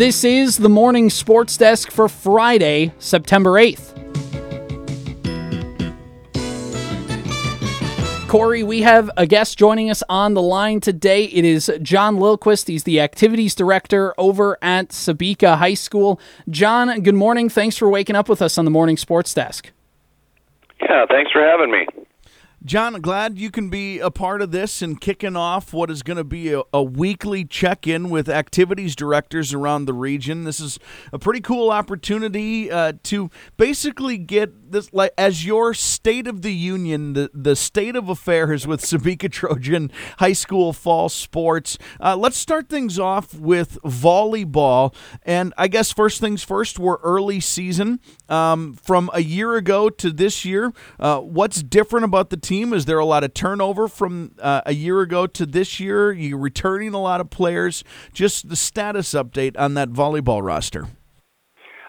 This is the morning sports desk for Friday, September 8th. Corey, we have a guest joining us on the line today. It is Jon Lillquist. He's the activities director over at Sebeka High School. Jon, good morning. Thanks for waking up with us on the morning sports desk. Yeah, thanks for having me. Jon, glad you can be a part of this and kicking off what is going to be a, a weekly check in with activities directors around the region. This is a pretty cool opportunity uh, to basically get this, like, as your state of the union, the, the state of affairs with Sebeka Trojan High School fall sports. Uh, let's start things off with volleyball. And I guess first things first, we're early season. Um, from a year ago to this year, uh, what's different about the team? Is there a lot of turnover from uh, a year ago to this year? You returning a lot of players? Just the status update on that volleyball roster.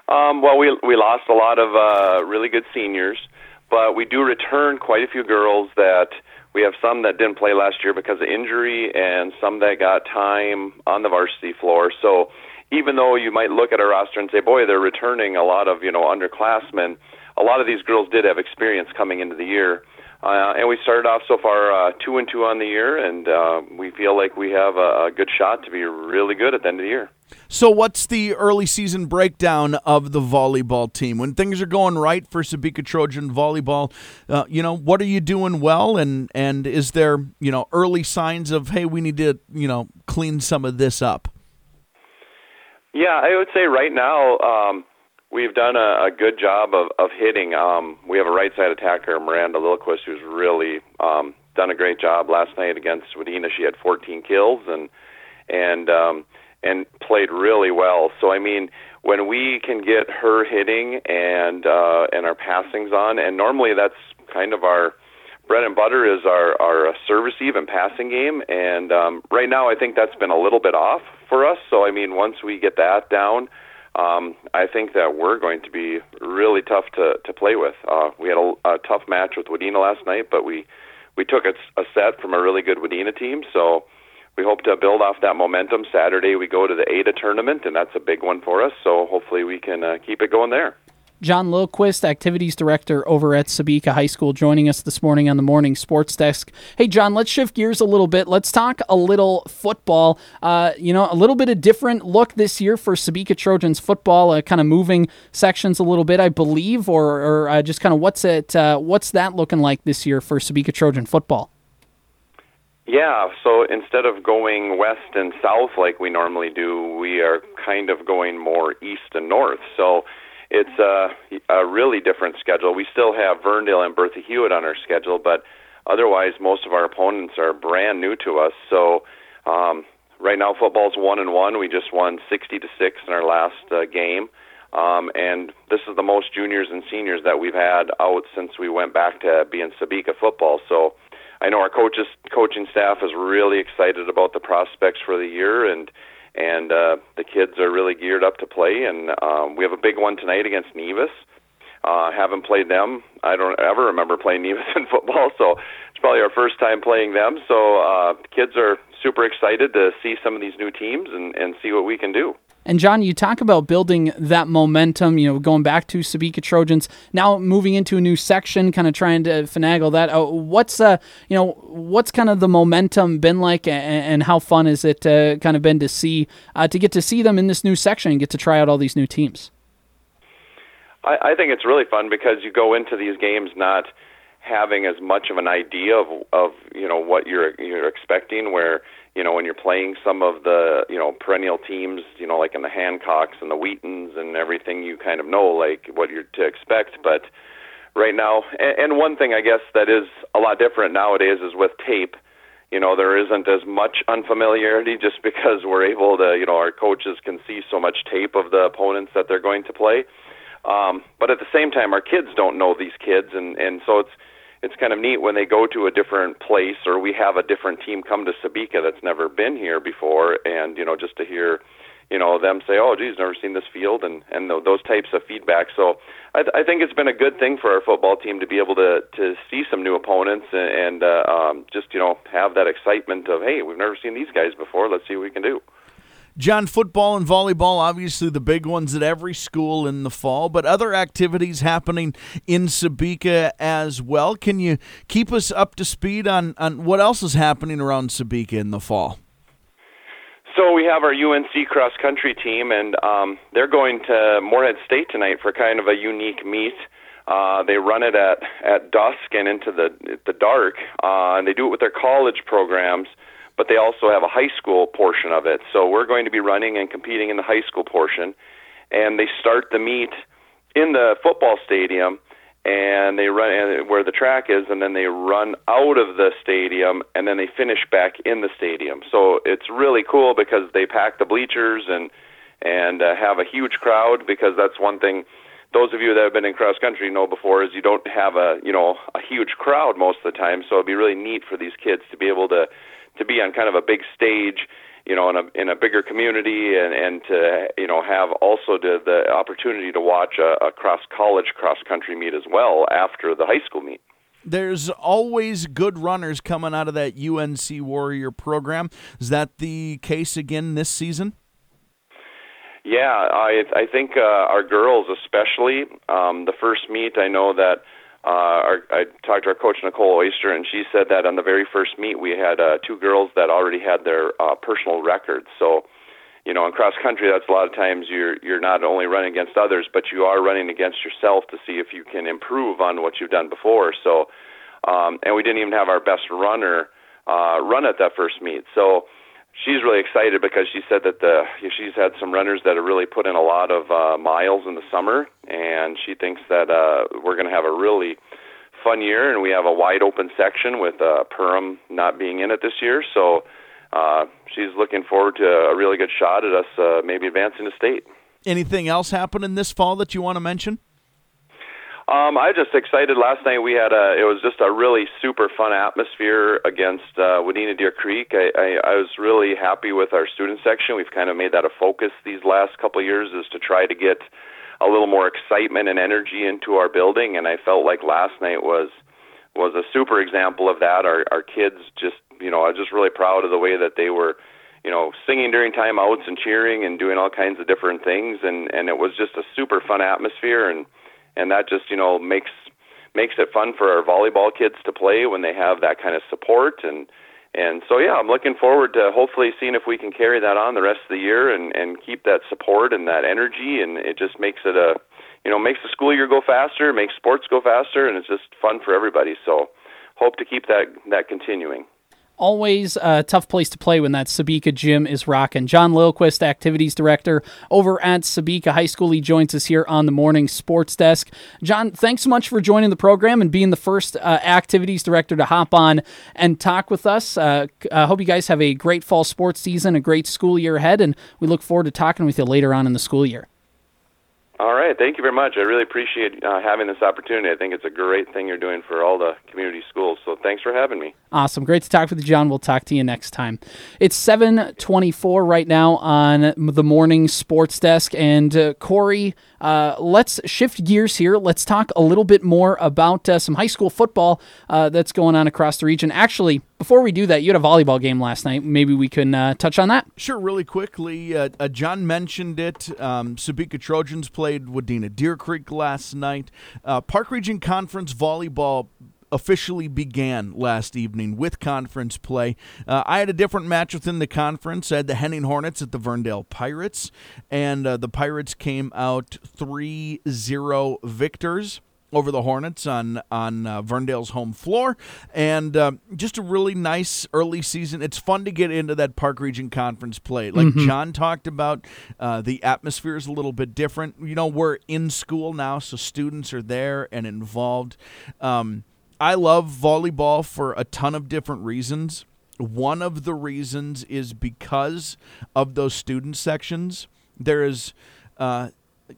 Um, well, we we lost a lot of uh, really good seniors, but we do return quite a few girls that we have some that didn't play last year because of injury, and some that got time on the varsity floor. So even though you might look at our roster and say, "Boy, they're returning a lot of you know underclassmen," a lot of these girls did have experience coming into the year. Uh, and we started off so far uh, two and two on the year, and uh, we feel like we have a, a good shot to be really good at the end of the year. So, what's the early season breakdown of the volleyball team? When things are going right for Sebeka Trojan volleyball, uh, you know, what are you doing well, and and is there you know early signs of hey, we need to you know clean some of this up? Yeah, I would say right now. Um, We've done a, a good job of, of hitting. Um, we have a right side attacker, Miranda Lillquist, who's really um, done a great job last night against Wadena. She had 14 kills and and um, and played really well. So I mean, when we can get her hitting and uh, and our passings on, and normally that's kind of our bread and butter is our our service even passing game. And um, right now, I think that's been a little bit off for us. So I mean, once we get that down um, I think that we're going to be really tough to to play with. Uh, we had a, a tough match with Wadena last night, but we we took a, a set from a really good Wadena team. So we hope to build off that momentum. Saturday we go to the Ada tournament, and that's a big one for us. So hopefully we can uh, keep it going there. Jon Lillquist, Activities Director over at Sebeka High School, joining us this morning on the Morning Sports Desk. Hey, Jon, let's shift gears a little bit. Let's talk a little football. Uh, you know, a little bit of different look this year for Sebeka Trojans football, uh, kind of moving sections a little bit, I believe, or, or uh, just kind of what's it, uh, what's that looking like this year for Sebeka Trojan football? Yeah, so instead of going west and south like we normally do, we are kind of going more east and north. So it's a, a really different schedule. We still have Verndale and Bertha Hewitt on our schedule, but otherwise, most of our opponents are brand new to us. So um, right now, football's one and one. We just won 60 to six in our last uh, game. Um, and this is the most juniors and seniors that we've had out since we went back to being Sebeka football. So I know our coaches, coaching staff is really excited about the prospects for the year, and and uh, the kids are really geared up to play. And um, we have a big one tonight against Nevis. Uh, haven't played them. I don't ever remember playing Nevis in football, so it's probably our first time playing them. So uh, kids are super excited to see some of these new teams and, and see what we can do. And Jon, you talk about building that momentum, you know, going back to Sebeka Trojans, now moving into a new section, kind of trying to finagle that. Uh, what's, uh, you know, what's kind of the momentum been like, and, and how fun is it uh, kind of been to see, uh, to get to see them in this new section and get to try out all these new teams? I, I think it's really fun because you go into these games not having as much of an idea of, of you know, what you're you're expecting, where you know, when you're playing some of the, you know, perennial teams, you know, like in the Hancocks and the Wheatons and everything, you kind of know like what you're to expect. But right now, and, and one thing I guess that is a lot different nowadays is with tape. You know, there isn't as much unfamiliarity just because we're able to, you know, our coaches can see so much tape of the opponents that they're going to play. Um, but at the same time, our kids don't know these kids, and and so it's it's kind of neat when they go to a different place or we have a different team come to Sebeka that's never been here before, and you know just to hear you know them say, "Oh, geez, never seen this field," and and those types of feedback. So I, th- I think it's been a good thing for our football team to be able to to see some new opponents and, and uh, um, just you know have that excitement of, "Hey, we've never seen these guys before. Let's see what we can do." Jon, football and volleyball, obviously the big ones at every school in the fall, but other activities happening in Sebeka as well. Can you keep us up to speed on, on what else is happening around Sebeka in the fall? So we have our UNC cross country team, and um, they're going to Moorhead State tonight for kind of a unique meet. Uh, they run it at at dusk and into the the dark, uh, and they do it with their college programs but they also have a high school portion of it. So we're going to be running and competing in the high school portion, and they start the meet in the football stadium, and they run where the track is, and then they run out of the stadium, and then they finish back in the stadium. So it's really cool because they pack the bleachers and and uh, have a huge crowd because that's one thing those of you that have been in cross country know before is you don't have a you know a huge crowd most of the time so it'd be really neat for these kids to be able to to be on kind of a big stage, you know, in a in a bigger community, and and to you know have also the the opportunity to watch a, a cross college cross country meet as well after the high school meet. There's always good runners coming out of that UNC Warrior program. Is that the case again this season? Yeah, I I think uh, our girls especially. Um, the first meet, I know that uh, our, I talked to our coach Nicole Oyster, and she said that on the very first meet we had uh, two girls that already had their uh, personal records. So, you know, in cross country, that's a lot of times you're you're not only running against others, but you are running against yourself to see if you can improve on what you've done before. So, um, and we didn't even have our best runner uh, run at that first meet. So she's really excited because she said that the she's had some runners that have really put in a lot of uh, miles in the summer, and she thinks that uh, we're going to have a really fun year, and we have a wide open section with uh, Perham not being in it this year, so uh, she's looking forward to a really good shot at us uh, maybe advancing to state. Anything else happening this fall that you want to mention? Um, I just excited. Last night we had a. It was just a really super fun atmosphere against uh, Wadena Deer Creek. I, I, I was really happy with our student section. We've kind of made that a focus these last couple of years, is to try to get a little more excitement and energy into our building. And I felt like last night was was a super example of that. Our our kids just, you know, I was just really proud of the way that they were you know, singing during timeouts and cheering and doing all kinds of different things and and it was just a super fun atmosphere and and that just you know makes makes it fun for our volleyball kids to play when they have that kind of support. And and so yeah, I'm looking forward to hopefully seeing if we can carry that on the rest of the year and and keep that support and that energy. And it just makes it a you know makes the school year go faster, makes sports go faster, and it's just fun for everybody. So hope to keep that that continuing always a tough place to play when that Sebeka gym is rocking. Jon Lillquist, activities director over at Sebeka High School, he joins us here on the morning sports desk. Jon, thanks so much for joining the program and being the first uh, activities director to hop on and talk with us. Uh, I hope you guys have a great fall sports season, a great school year ahead, and we look forward to talking with you later on in the school year. All right. Thank you very much. I really appreciate uh, having this opportunity. I think it's a great thing you're doing for all the community schools. So thanks for having me. Awesome. Great to talk with you, Jon. We'll talk to you next time. It's 724 right now on the morning sports desk. And uh, Corey, uh, let's shift gears here. Let's talk a little bit more about uh, some high school football uh, that's going on across the region. Actually, before we do that, you had a volleyball game last night. Maybe we can uh, touch on that. Sure, really quickly. Uh, Jon mentioned it. Um, Sebeka Trojans played Wadena Deer Creek last night. Park Region Conference volleyball officially began last evening with conference play. Uh, I had a different match within the conference. I had the Henning Hornets at the Verndale Pirates, and uh, the Pirates came out 3 0 victors over the Hornets on on uh, Verndale's home floor, and uh, just a really nice early season. It's fun to get into that Park Region Conference play. Like mm-hmm. Jon talked about, uh, the atmosphere is a little bit different. You know, we're in school now, so students are there and involved. Um, I love volleyball for a ton of different reasons. One of the reasons is because of those student sections. There is, uh,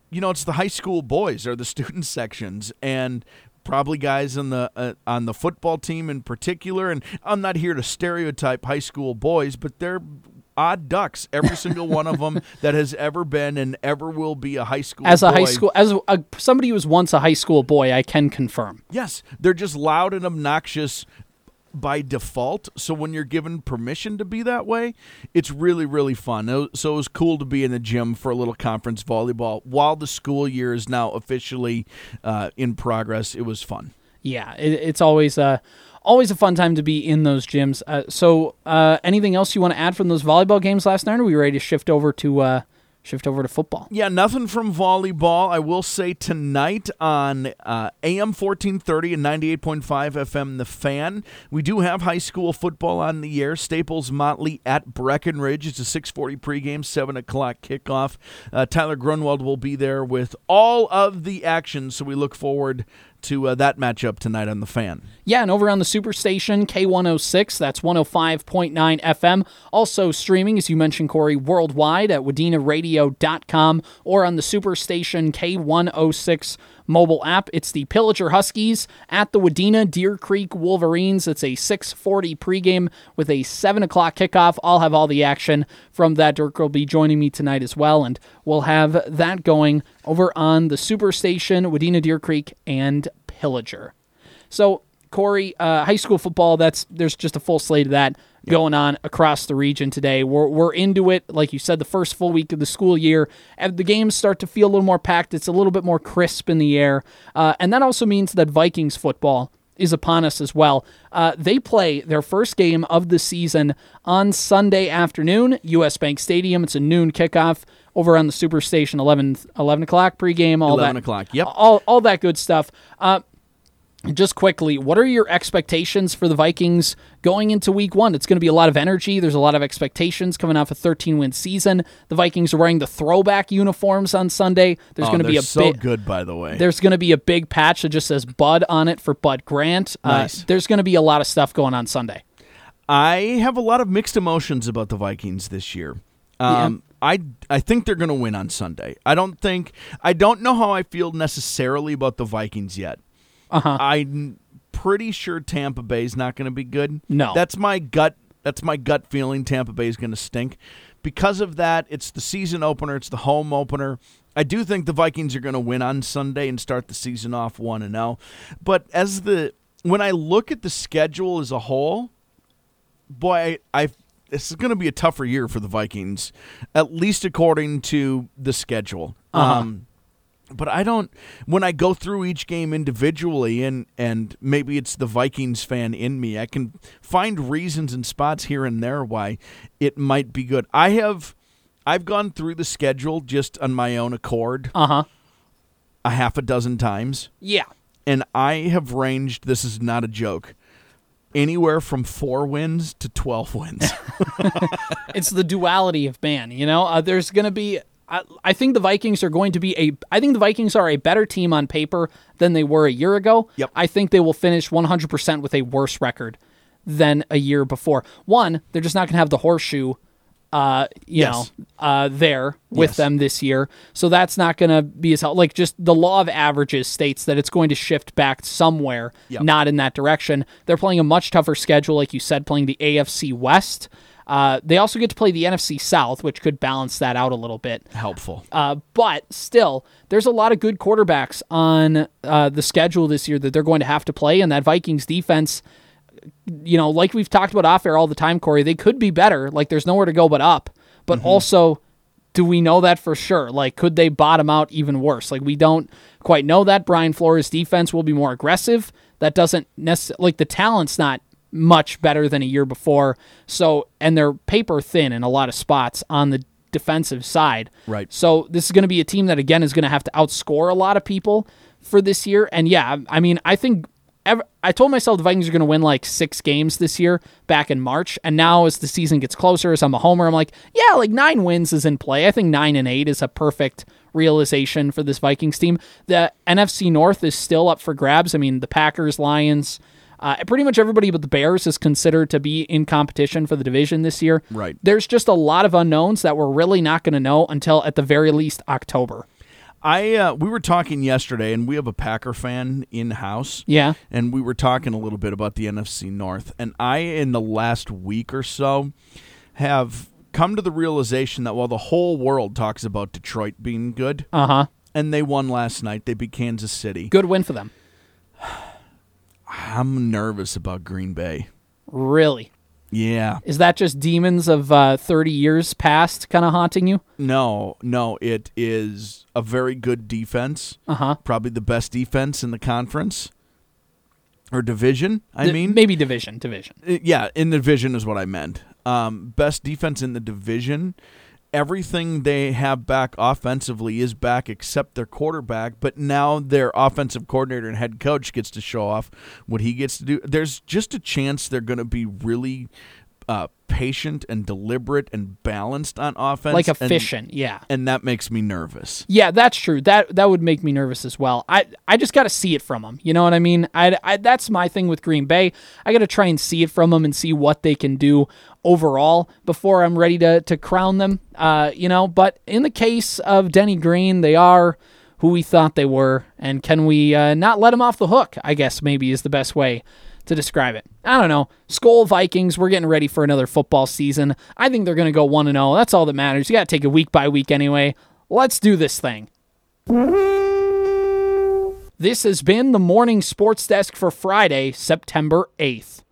you know, it's the high school boys are the student sections, and probably guys on the uh, on the football team in particular. And I'm not here to stereotype high school boys, but they're odd ducks, every single one of them that has ever been and ever will be a high school. As a boy. high school, as a, somebody who was once a high school boy, I can confirm. Yes, they're just loud and obnoxious by default. So when you're given permission to be that way, it's really really fun. So it was cool to be in the gym for a little conference volleyball while the school year is now officially uh, in progress. It was fun. Yeah, it, it's always uh, always a fun time to be in those gyms. Uh, so, uh, anything else you want to add from those volleyball games last night? Or are we ready to shift over to uh, shift over to football? Yeah, nothing from volleyball. I will say tonight on uh, AM 1430 and 98.5 FM The Fan, we do have high school football on the air. Staples Motley at Breckenridge. It's a 640 pregame, 7 o'clock kickoff. Uh, Tyler Grunwald will be there with all of the action, so we look forward to uh, that matchup tonight on the fan. Yeah, and over on the Superstation K106, that's 105.9 FM. Also streaming, as you mentioned, Corey, worldwide at wadenaradio.com or on the Superstation K106 mobile app. It's the Pillager Huskies at the Wadena Deer Creek Wolverines. It's a 640 pregame with a 7 o'clock kickoff. I'll have all the action from that. Dirk will be joining me tonight as well, and we'll have that going over on the Superstation, Wadena Deer Creek, and Pillager. So, Corey, uh, high school football, that's there's just a full slate of that yep. going on across the region today. We're, we're into it. Like you said, the first full week of the school year, and the games start to feel a little more packed. It's a little bit more crisp in the air. Uh, and that also means that Vikings football is upon us as well. Uh, they play their first game of the season on Sunday afternoon, US Bank Stadium. It's a noon kickoff over on the Superstation, 11, 11 o'clock pregame, all 11 that. o'clock, yep. All, all that good stuff. Uh, just quickly, what are your expectations for the Vikings going into week one? It's going to be a lot of energy. There's a lot of expectations coming off a 13 win season. The Vikings are wearing the throwback uniforms on Sunday. There's oh, going to be a so big, good, by the way. There's going to be a big patch that just says Bud on it for Bud Grant. Uh, nice. Uh, there's going to be a lot of stuff going on Sunday. I have a lot of mixed emotions about the Vikings this year. Um, yeah. I I think they're going to win on Sunday. I don't think I don't know how I feel necessarily about the Vikings yet. Uh-huh. I'm pretty sure Tampa Bay is not going to be good. No, that's my gut. That's my gut feeling. Tampa Bay is going to stink. Because of that, it's the season opener. It's the home opener. I do think the Vikings are going to win on Sunday and start the season off one and zero. Oh. But as the when I look at the schedule as a whole, boy, I, I this is going to be a tougher year for the Vikings, at least according to the schedule. Uh-huh. Um, but I don't when I go through each game individually and and maybe it's the Vikings fan in me, I can find reasons and spots here and there why it might be good. I have I've gone through the schedule just on my own accord. Uh-huh. A half a dozen times. Yeah. And I have ranged this is not a joke. Anywhere from four wins to 12 wins. it's the duality of man, you know? Uh, there's going to be I, think the Vikings are going to be a. I think the Vikings are a better team on paper than they were a year ago. Yep. I think they will finish 100% with a worse record than a year before. One, they're just not going to have the horseshoe, uh, you yes. know, uh, there with yes. them this year. So that's not going to be as helpful. Like just the law of averages states that it's going to shift back somewhere, yep. not in that direction. They're playing a much tougher schedule, like you said, playing the AFC West. Uh, they also get to play the NFC South, which could balance that out a little bit. Helpful. Uh, but still, there's a lot of good quarterbacks on uh, the schedule this year that they're going to have to play, and that Vikings defense, you know, like we've talked about off air all the time, Corey, they could be better. Like, there's nowhere to go but up. But mm-hmm. also, do we know that for sure? Like, could they bottom out even worse? Like, we don't quite know that. Brian Flores' defense will be more aggressive. That doesn't necessarily, like, the talent's not much better than a year before. So, and they're paper thin in a lot of spots on the defensive side. Right. So, this is going to be a team that, again, is going to have to outscore a lot of people for this year. And yeah, I mean, I think. I told myself the Vikings are going to win like six games this year back in March, and now as the season gets closer, as I'm a homer, I'm like, yeah, like nine wins is in play. I think nine and eight is a perfect realization for this Vikings team. The NFC North is still up for grabs. I mean, the Packers, Lions, uh, pretty much everybody but the Bears is considered to be in competition for the division this year. Right. There's just a lot of unknowns that we're really not going to know until at the very least October. I uh, we were talking yesterday, and we have a Packer fan in house. Yeah, and we were talking a little bit about the NFC North, and I in the last week or so have come to the realization that while the whole world talks about Detroit being good, uh huh, and they won last night, they beat Kansas City. Good win for them. I'm nervous about Green Bay. Really? Yeah. Is that just demons of uh, 30 years past kind of haunting you? No, no, it is a very good defense. Uh huh. Probably the best defense in the conference or division. I mean, maybe division, division. Uh, yeah, in the division is what I meant. Um, best defense in the division. Everything they have back offensively is back except their quarterback, but now their offensive coordinator and head coach gets to show off what he gets to do. There's just a chance they're going to be really uh, patient and deliberate and balanced on offense, Like and- efficient, yeah. and that makes me nervous. Yeah, that's true. That that would make me nervous as well. I I just got to see it from them. You know what I mean? I, I that's my thing with Green Bay. I got to try and see it from them and see what they can do overall before I'm ready to to crown them. Uh, you know, but in the case of Denny Green, they are who we thought they were, and can we uh, not let them off the hook? I guess maybe is the best way to describe it. I don't know. Skol Vikings, we're getting ready for another football season. I think they're going to go 1 0. That's all that matters. You got to take it week by week anyway. Let's do this thing. This has been the morning sports desk for Friday, September 8th.